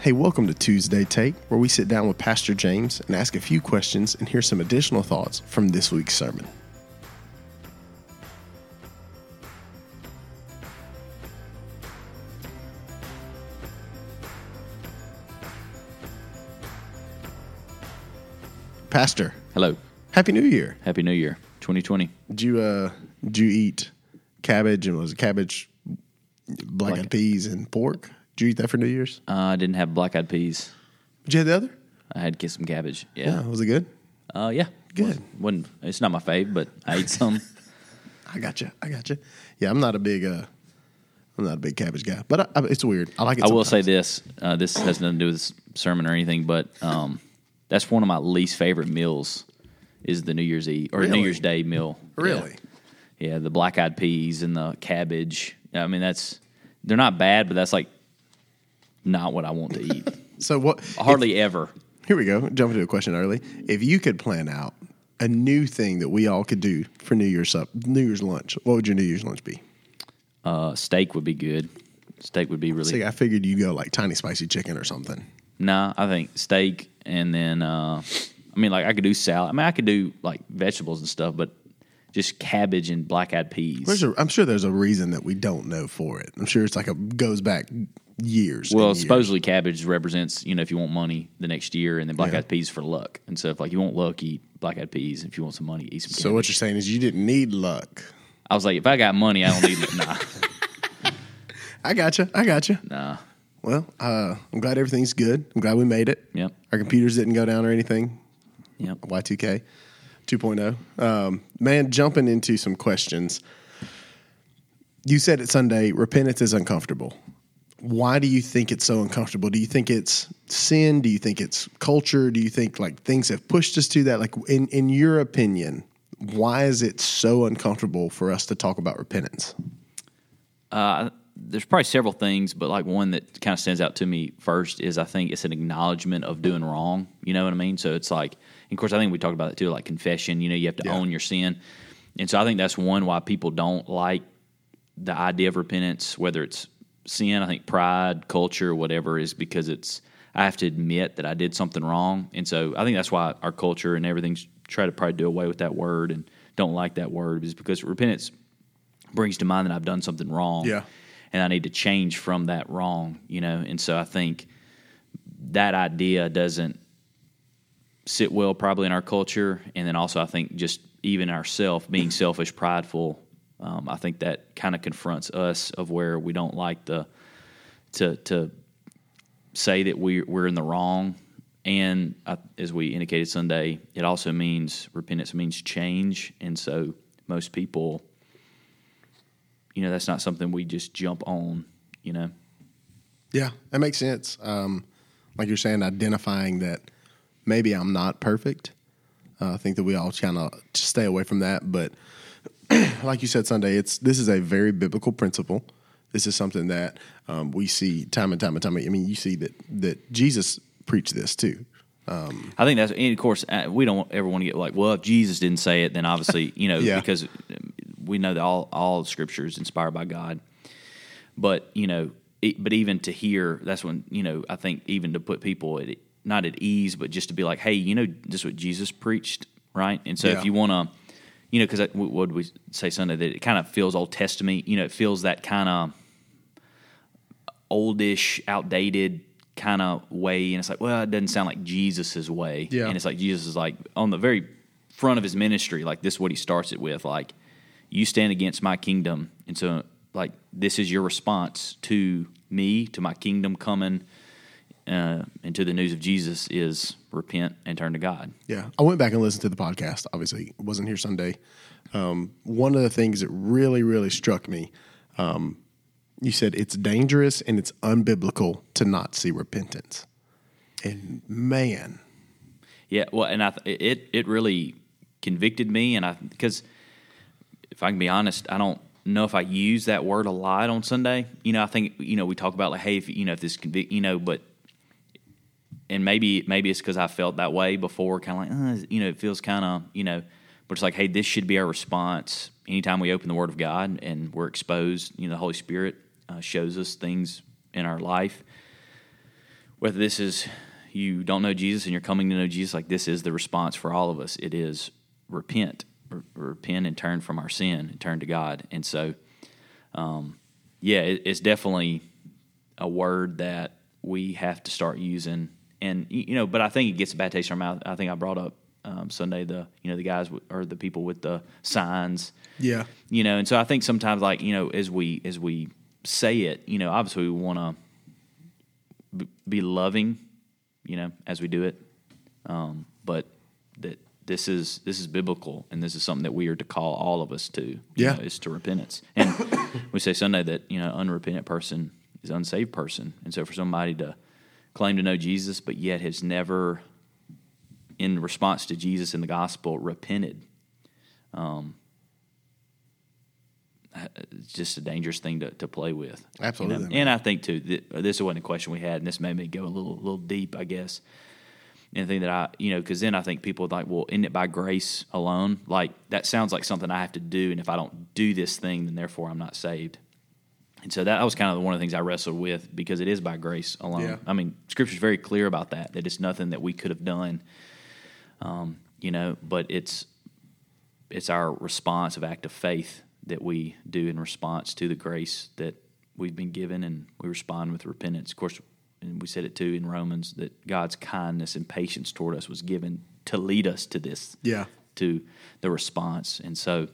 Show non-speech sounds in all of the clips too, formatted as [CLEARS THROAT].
Hey, welcome to Tuesday Take, where we sit down with Pastor James and ask a few questions and hear some additional thoughts from this week's sermon. Pastor, Hello. Happy New Year. Happy New Year, 2020. Did you uh did you eat cabbage and was it cabbage black eyed peas and pork? Did you eat that for New Year's? Uh, I didn't have black eyed peas. Did you have the other? I had to get some cabbage. Yeah, Yeah. was it good? Uh, yeah. Good. Wasn't, it's not my fave, but I ate some. [LAUGHS] I got you. I got you. Yeah, I'm not a big uh I'm not a big cabbage guy, but I, I, it's weird. I like it. I will say this. Uh, this has nothing to do with this sermon or anything, but um, that's one of my least favorite meals is the New Year's Eve or Really? New Year's Day meal. Yeah. Really? Yeah, the black eyed peas and the cabbage. I mean, that's they're not bad, but that's like not what I want to eat. [LAUGHS] So what? Hardly ever. Here we go. Jump into a question early. If you could plan out a new thing that we all could do for New Year's up, New Year's lunch, what would your New Year's lunch be? Uh, steak would be good. Steak would be really See, I figured you go like tiny spicy chicken or something. No, I think steak and then uh, I mean like I could do salad. I mean I could do like vegetables and stuff, but just cabbage and black eyed peas. I'm sure there's a reason that we don't know for it. I'm sure it's like a goes back years. well, and years. supposedly cabbage represents you know if you want money the next year, and then black Yeah. eyed peas for luck. And so if like you want luck, eat black eyed peas. If you want some money, eat some. So what you're saying is you didn't need luck. I was like, if I got money, I don't need it. [LAUGHS] Nah, [LAUGHS] I got you. I got you. nah. Well, uh, I'm glad everything's good. I'm glad we made it. Yep, Our computers didn't go down or anything. yep. Y2K 2.0. Um, man, jumping into some questions. You said it Sunday, repentance is uncomfortable. Why do you think it's so uncomfortable? Do you think it's sin? Do you think it's culture? Do you think like things have pushed us to that? Like in in your opinion, why is it so uncomfortable for us to talk about repentance? Uh, there's probably several things, but like one that kind of stands out to me first is I think it's an acknowledgement of doing wrong. You know what I mean? So it's like, and of course, I think we talked about it too, like confession. You know, you have to Yeah. own your sin, and so I think that's one why people don't like the idea of repentance, whether it's sin, I think pride, culture, whatever, is because it's I have to admit that I did something wrong, and so I think that's why our culture and everything's try to probably do away with that word and don't like that word is because repentance brings to mind that I've done something wrong. Yeah. And I need to change from that wrong, you know. And so I think that idea doesn't sit well probably in our culture. And then also I think just even ourself being selfish, prideful, um, I think that kind of confronts us of where we don't like the to to say that we we're in the wrong. And as we indicated Sunday, it also means repentance means change. And so most people you know that's not something we just jump on you know Yeah, that makes sense. Um, like you're saying, identifying that maybe I'm not perfect. Uh, I think that we all kind of stay away from that. But [CLEARS THROAT] like you said Sunday, it's this is a very biblical principle. This is something that um, we see time and time and time. I mean, you see that that Jesus preached this too. i think that's and of course uh, we don't ever want to get like well if jesus didn't say it then obviously you know [LAUGHS] Yeah. because we know that all all scripture is inspired by god but you know e- but even to hear that's when you know i think even to put people at not at ease but just to be like hey you know this is what jesus preached right and so Yeah. if you want to you know because what did we say sunday that it kind of feels old testament you know it feels that kind of oldish, outdated kind of way, and it's like, well, it doesn't sound like Jesus's way. Yeah. And it's like Jesus is like on the very front of his ministry, like this is what he starts it with, like you stand against my kingdom, and so like this is your response to me, to my kingdom coming, uh, and to the news of Jesus is repent and turn to God. Yeah, I went back and listened to the podcast. Obviously, wasn't here Sunday. Um, one of the things that really, really struck me, um, you said it's dangerous and it's unbiblical to not see repentance. And man, Yeah, well, and I th- it it really convicted me, and I because if I can be honest, I don't know if I use that word a lot on Sunday. You know, I think you know we talk about like, hey, if you know if this convict, you know, but and maybe maybe it's because I felt that way before, kind of like, uh, you know, it feels kind of you know, but it's like, hey, this should be our response anytime we open the Word of God and we're exposed. You know, the Holy Spirit uh, shows us things in our life whether this is you don't know Jesus and you're coming to know Jesus, like this is the response for all of us. It is repent, R- repent and turn from our sin and turn to God. And so, um, yeah, it, it's definitely a word that we have to start using. And you know, but I think it gets a bad taste in our mouth. I think I brought up um, Sunday the you know the guys with, or the people with the signs. Yeah. You know, and so I think sometimes like you know as we as we say it, you know, obviously we want to be loving, you know, as we do it, um, but that this is this is biblical and this is something that we are to call all of us to. you Yeah. know, is to repentance. And [COUGHS] we say Sunday that you know unrepentant person is unsaved person, and so for somebody to claim to know Jesus but yet has never, in response to Jesus in the gospel, repented. Um, it's just a dangerous thing to, to play with. you know? Absolutely. And I think too, th- this wasn't a question we had, and this made me go a little little deep, I guess. And the that I, you know, because then I think people are like, well, isn't it by grace alone? Like that sounds like something I have to do, and if I don't do this thing, then therefore I'm not saved. And so that was kind of one of the things I wrestled with because it is by grace alone. Yeah. I mean, Scripture's very clear about that. That it's nothing that we could have done, um, you know. But it's it's our response of act of faith that we do in response to the grace that we've been given, and we respond with repentance. Of course, and we said it too in Romans that God's kindness and patience toward us was given to lead us to this Yeah. to the response. And so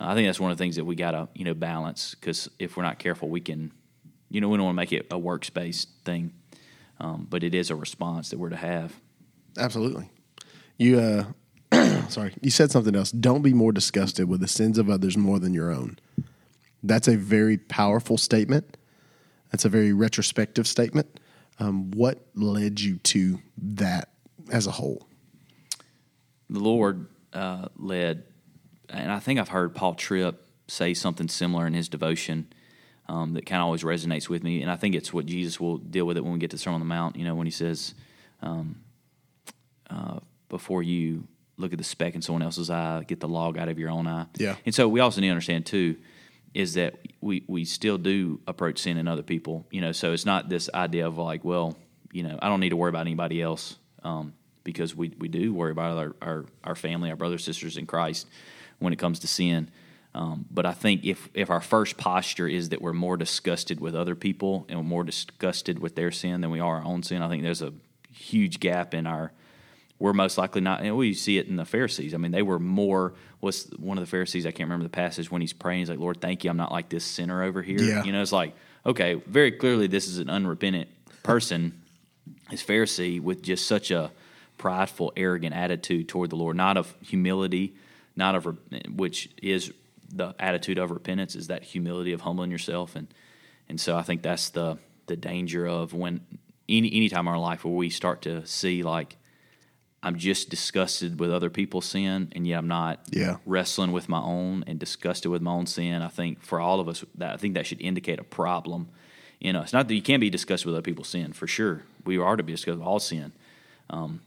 I think that's one of the things that we got to, you know, balance because if we're not careful, we can, you know, we don't want to make it a works-based thing, um, but it is a response that we're to have. Absolutely. You uh [CLEARS THROAT] sorry, you said something else. Don't be more disgusted with the sins of others more than your own. That's a very powerful statement. That's a very retrospective statement. Um, what led you to that as a whole? the Lord uh, led, and I think I've heard Paul Tripp say something similar in his devotion um, that kind of always resonates with me. And I think it's what Jesus will deal with it when we get to the Sermon on the Mount. You know, when he says, um, uh, "Before you look at the speck in someone else's eye, get the log out of your own eye." Yeah. And so we also need to understand too is that we we still do approach sin in other people. You know, so it's not this idea of like, well, you know, I don't need to worry about anybody else um, because we we do worry about our, our our family, our brothers sisters in Christ when it comes to sin. Um, but I think if if our first posture is that we're more disgusted with other people and more disgusted with their sin than we are our own sin, I think there's a huge gap in our we're most likely not. And we see it in the Pharisees. I mean, they were more. What's one of the Pharisees? I can't remember the passage when he's praying. He's like, "Lord, thank you. I'm not like this sinner over here." Yeah. You know, it's like, okay, very clearly, this is an unrepentant person, this Pharisee, with just such a prideful, arrogant attitude toward the Lord, not of humility, not of which is the attitude of repentance, is that humility of humbling yourself, and and so I think that's the the danger of when any any time in our life where we start to see like I'm just disgusted with other people's sin, and yet I'm not Yeah. wrestling with my own and disgusted with my own sin. I think for all of us, that I think that should indicate a problem in us. Not that you can't be disgusted with other people's sin, for sure. We are to be disgusted with all sin, um,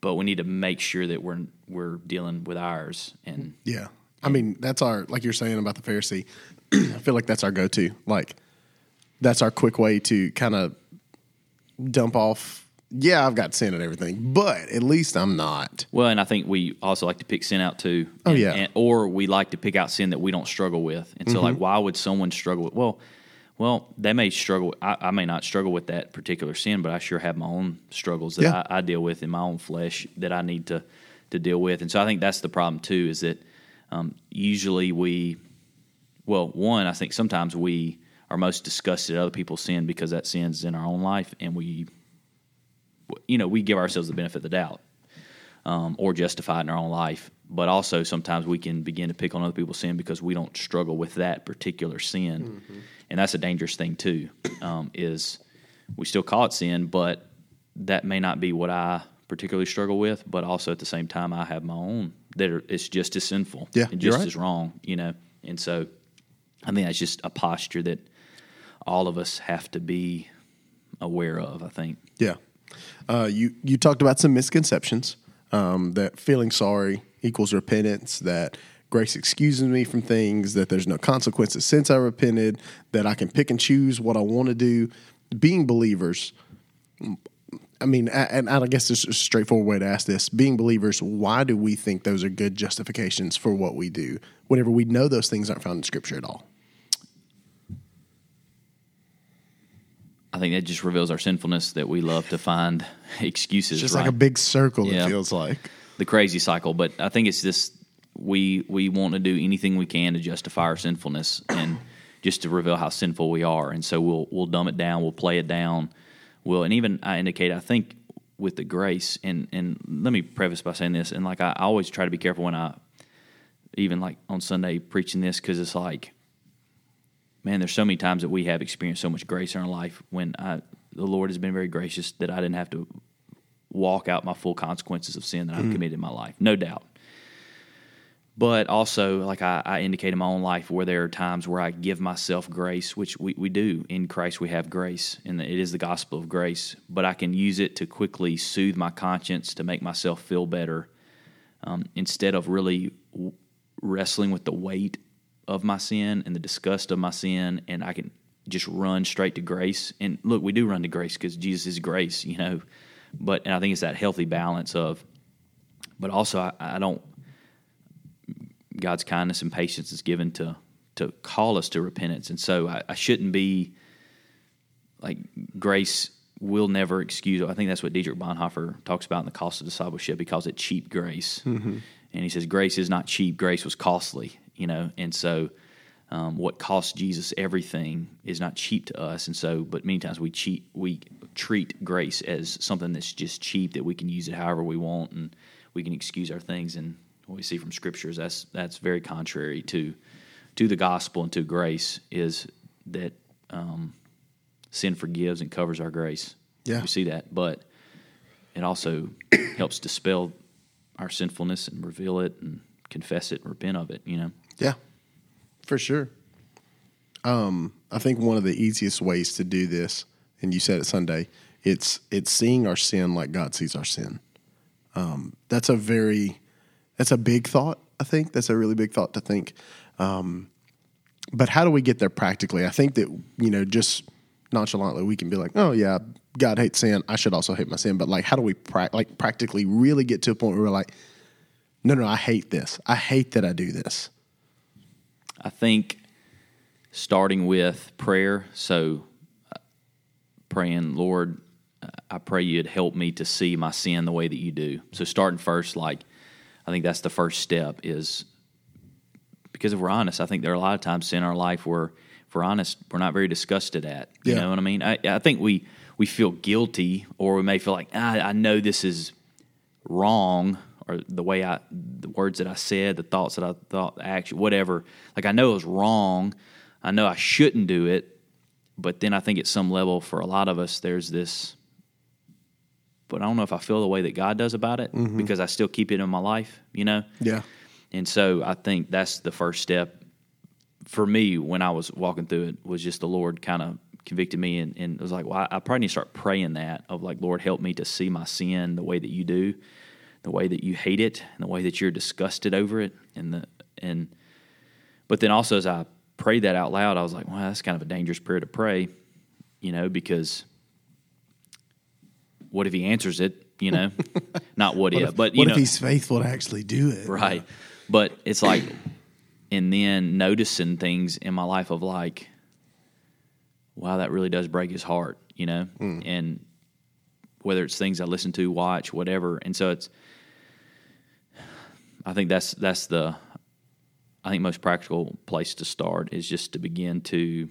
but we need to make sure that we're we're dealing with ours. And Yeah. I mean, that's our, like you're saying about the Pharisee, [CLEARS THROAT] I feel like that's our go to. Like, that's our quick way to kind of dump off, yeah, I've got sin and everything, but at least I'm not. well, and I think we also like to pick sin out too. Oh, yeah. and- or we like to pick out sin that we don't struggle with. And so, like, Mm-hmm. why would someone struggle? With, well. Well, they may struggle. I, I may not struggle with that particular sin, but I sure have my own struggles that Yeah. I, I deal with in my own flesh that I need to to deal with. And so I think that's the problem too. Is that um, usually we, well, one, I think sometimes we are most disgusted at other people's sin because that sin's in our own life, and we, you know, we give ourselves the benefit of the doubt um, or justify it in our own life. But also sometimes we can begin to pick on other people's sin because we don't struggle with that particular sin, and that's a dangerous thing too. Um, is we still call it sin, but that may not be what I particularly struggle with. But also at the same time, I have my own that are, it's just as sinful, Yeah, and just right. as wrong, you know. And so I think that's just a posture that all of us have to be aware of. I think. Yeah. Uh, you you talked about some misconceptions um, that feeling sorry equals repentance. That grace excuses me from things. That there's no consequences since I repented. That I can pick and choose what I want to do. Being believers, I mean, and I guess it's a straightforward way to ask this. Being believers, why do we think those are good justifications for what we do whenever we know those things aren't found in Scripture at all? I think that just reveals our sinfulness that we love to find [LAUGHS] excuses. It's just right? like a big circle, Yeah. it feels like. the crazy cycle. But I think it's this we we want to do anything we can to justify our sinfulness and just to reveal how sinful we are. And so we'll we'll dumb it down, we'll play it down. We'll and even I indicate I think with the grace and and let me preface by saying this and like I, I always try to be careful when I even like on Sunday preaching this because it's like man, there's so many times that we have experienced so much grace in our life when I, the Lord has been very gracious that I didn't have to walk out my full consequences of sin that I've committed in my life, no doubt. But also, like I, I indicate in my own life, where there are times where I give myself grace, which we, we do. In Christ, we have grace, and it is the gospel of grace. But I can use it to quickly soothe my conscience, to make myself feel better, um, instead of really w- wrestling with the weight of my sin and the disgust of my sin. And I can just run straight to grace. And look, we do run to grace because Jesus is grace, you know. But and I think it's that healthy balance of, but also I, I don't God's kindness and patience is given to to call us to repentance, and so I, I shouldn't be like grace will never excuse. I think that's what Dietrich Bonhoeffer talks about in the cost of discipleship. He calls it cheap grace, mm-hmm. and he says grace is not cheap. Grace was costly, you know, and so. Um, what cost Jesus everything is not cheap to us, and so, but many times we cheat, we treat grace as something that's just cheap that we can use it however we want, and we can excuse our things. And what we see from scriptures that's that's very contrary to to the gospel and to grace is that um, sin forgives and covers our grace. Yeah. we see that, but it also [COUGHS] helps dispel our sinfulness and reveal it and confess it and repent of it. You know. Yeah, for sure. Um, I think one of the easiest ways to do this, and you said it Sunday, it's it's seeing our sin like God sees our sin. Um, that's a very that's a big thought. I think that's a really big thought to think. Um, but how do we get there practically? I think that you know just nonchalantly we can be like, oh yeah, God hates sin. I should also hate my sin. But like, how do we pra- like practically really get to a point where we're like, no, no, I hate this. I hate that I do this. I think starting with prayer. So uh, praying, Lord, I pray you'd help me to see my sin the way that you do. So starting first, like I think that's the first step is because if we're honest, I think there are a lot of times in our life where if we're honest, we're not very disgusted at. You Yeah. know what I mean? I, I think we we feel guilty or we may feel like ah, I know this is wrong or the way I the words that I said, the thoughts that I thought, the action, whatever. Like I know it was wrong. I know I shouldn't do it, but then I think at some level for a lot of us there's this but I don't know if I feel the way that God does about it mm-hmm. because I still keep it in my life, you know? Yeah. And so I think that's the first step for me when I was walking through it was just the Lord kind of convicted me and, and it was like, well, I, I probably need to start praying that of like, Lord, help me to see my sin the way that you do, the way that you hate it, and the way that you're disgusted over it. And the and but then also as I prayed that out loud, I was like, well, that's kind of a dangerous prayer to pray, you know, because what if he answers it, you know? [LAUGHS] Not what, if, but you what know, if he's faithful to actually do it? right but it's like and then noticing things in my life of like wow that really does break his heart you know hmm. and whether it's things i listen to watch whatever and so it's i think that's that's the i think most practical place to start is just to begin to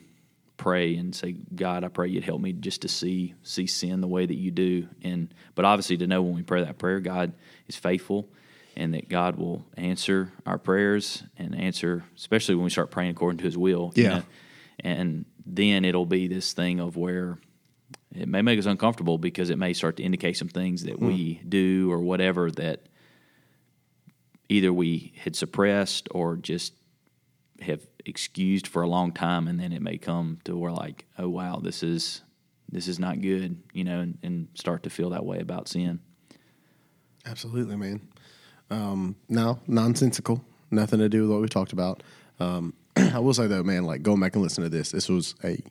pray and say god i pray you'd help me just to see see sin the way that you do and but obviously to know when we pray that prayer god is faithful and that god will answer our prayers and answer especially when we start praying according to his will you Yeah. know? and then it'll be this thing of where it may make us uncomfortable because it may start to indicate some things that hmm. we do or whatever that either we had suppressed or just have excused for a long time and then it may come to where like oh wow this is this is not good you know and, and start to feel that way about sin Absolutely, man. Um, no, nonsensical. Nothing to do with what we talked about. Um, [CLEARS THROAT] I will say though, man, like going back and listen to this, this was a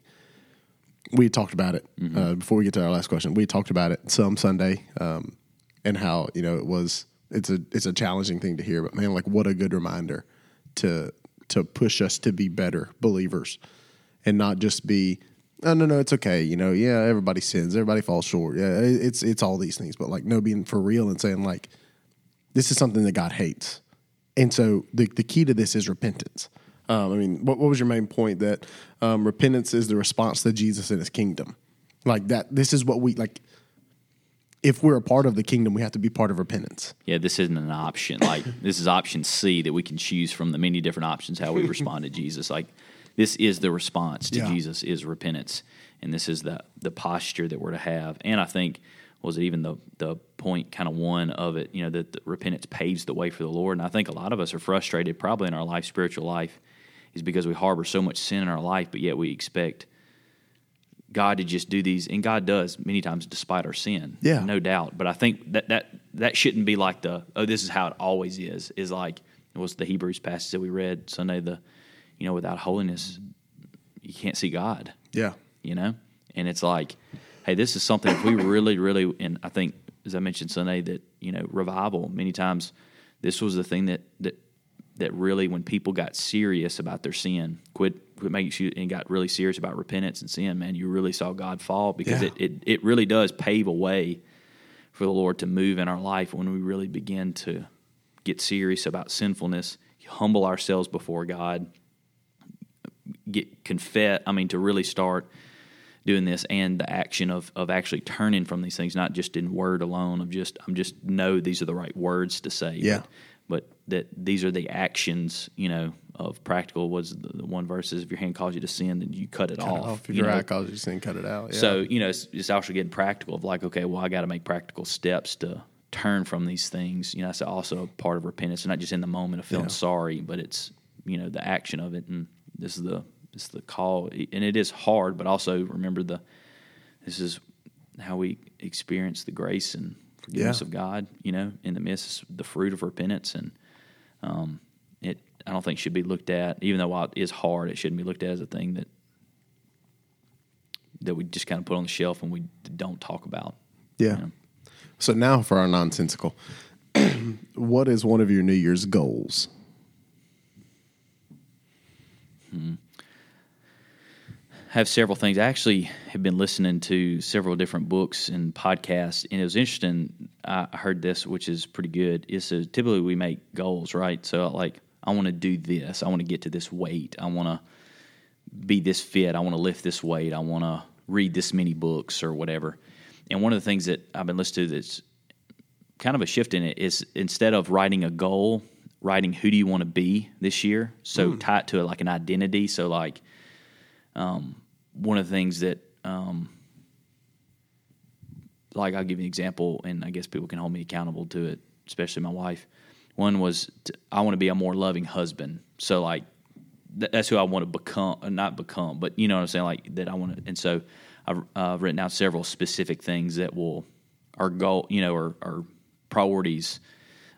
we talked about it uh, before we get to our last question. We talked about it some Sunday, um, and how you know it was. It's a it's a challenging thing to hear, but man, like what a good reminder to to push us to be better believers, and not just be. No, no, no. It's okay. You know, yeah. Everybody sins. Everybody falls short. Yeah, it's it's all these things. But like, no, being for real and saying like, this is something that God hates, and so the the key to this is repentance. Um, I mean, what, what was your main point? That um, repentance is the response to Jesus and His kingdom. Like that. This is what we like. If we're a part of the kingdom, we have to be part of repentance. Yeah, this isn't an option. Like [LAUGHS] this is option C that we can choose from the many different options how we respond to Jesus. Like this is the response to Yeah. Jesus is repentance, and this is the the posture that we're to have. And I think was it even the the point kind of one of it, you know, that the repentance paves the way for the Lord. And I think a lot of us are frustrated, probably in our life, spiritual life, is because we harbor so much sin in our life, but yet we expect God to just do these, and God does many times despite our sin. Yeah. no doubt. But I think that that that shouldn't be like the oh, this is how it always is. Is like it was the Hebrews passage that we read Sunday. The you know without holiness, you can't see God. Yeah. You know, and it's like, hey, this is something if we really, really, and I think as I mentioned Sunday that you know revival many times, this was the thing that that that really when people got serious about their sin, quit making sure and got really serious about repentance and sin, man, you really saw God fall because Yeah. it, it it really does pave a way for the Lord to move in our life when we really begin to get serious about sinfulness, humble ourselves before God, get confess. I mean, to really start doing this and the action of of actually turning from these things, not just in word alone. Of just I'm just know these are the right words to say. Yeah. But, that these are the actions, you know, of practical. Was the, the one verse is if your hand calls you to sin, then you cut it Cut it off. off. If you your know? eye calls you to sin, cut it out. Yeah. So you know, it's, it's actually getting practical of like, okay, well, I got to make practical steps to turn from these things. You know, that's also a part of repentance, not just in the moment of feeling Yeah. sorry, but it's you know the action of it, and this is the this is the call, and it is hard, but also remember the this is how we experience the grace and forgiveness Yeah. of God. You know, in the midst, the fruit of repentance, and um, it I don't think should be looked at, even though while it is hard, it shouldn't be looked at as a thing that that we just kind of put on the shelf and we don't talk about. yeah. you know. So now for our nonsensical. [CLEARS THROAT] what is one of your New Year's goals? Have several things. I actually have been listening to several different books and podcasts, and it was interesting. I heard this, which is pretty good. It says typically we make goals, right? So like, I want to do this. I want to get to this weight. I want to be this fit. I want to lift this weight. I want to read this many books or whatever. And one of the things that I've been listening to that's kind of a shift in it is instead of writing a goal, writing who do you want to be this year. So hmm. tie it to like an identity. So like um, one of the things that um, like I'll give you an example, and I guess people can hold me accountable to it, especially my wife. One was I want to be a more loving husband. So like th- that's who I want to become, uh, not become, but you know what I'm saying, like that I want to. And so I've uh, written out several specific things that will our goal, you know, our priorities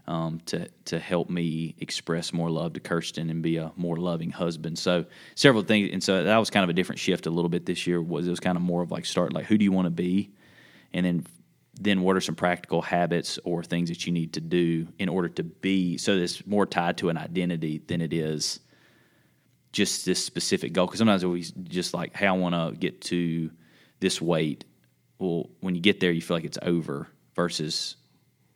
um, to to help me express more love to Kirsten and be a more loving husband. So several things, and so that was kind of a different shift a little bit this year. Was it was kind of more of like start like who do you want to be, and then then what are some practical habits or things that you need to do in order to be so it's more tied to an identity than it is just this specific goal because sometimes we just like hey i want to get to this weight well when you get there you feel like it's over versus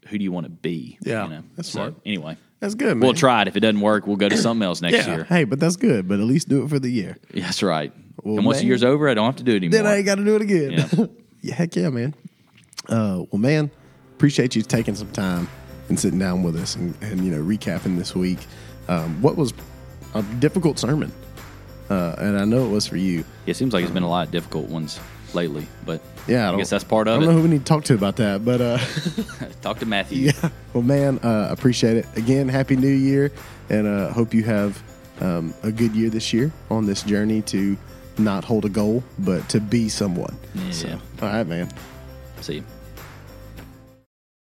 who do you want to be Yeah, you know? that's so smart. anyway That's good, man. we'll try it if it doesn't work we'll go to something else next Yeah. year Hey, but that's good. But at least do it for the year. Yeah, [LAUGHS] that's right Well, and once the year's over i don't have to do it anymore Then I ain't got to do it again. Yeah. [LAUGHS] yeah, heck yeah, man. Uh, well, man, appreciate you taking some time and sitting down with us and, and you know recapping this week. Um, what was a difficult sermon, uh, and I know it was for you. it seems like it's been a lot of difficult ones lately but Yeah, I, i, guess that's part of it. I don't know who we need to talk to about that, but uh, [LAUGHS] talk to matthew [LAUGHS] yeah. Well, man, uh, appreciate it again. Happy New Year, and uh, hope you have um, a good year this year on this journey to not hold a goal, but to be someone. Yeah. So, all right, man. see you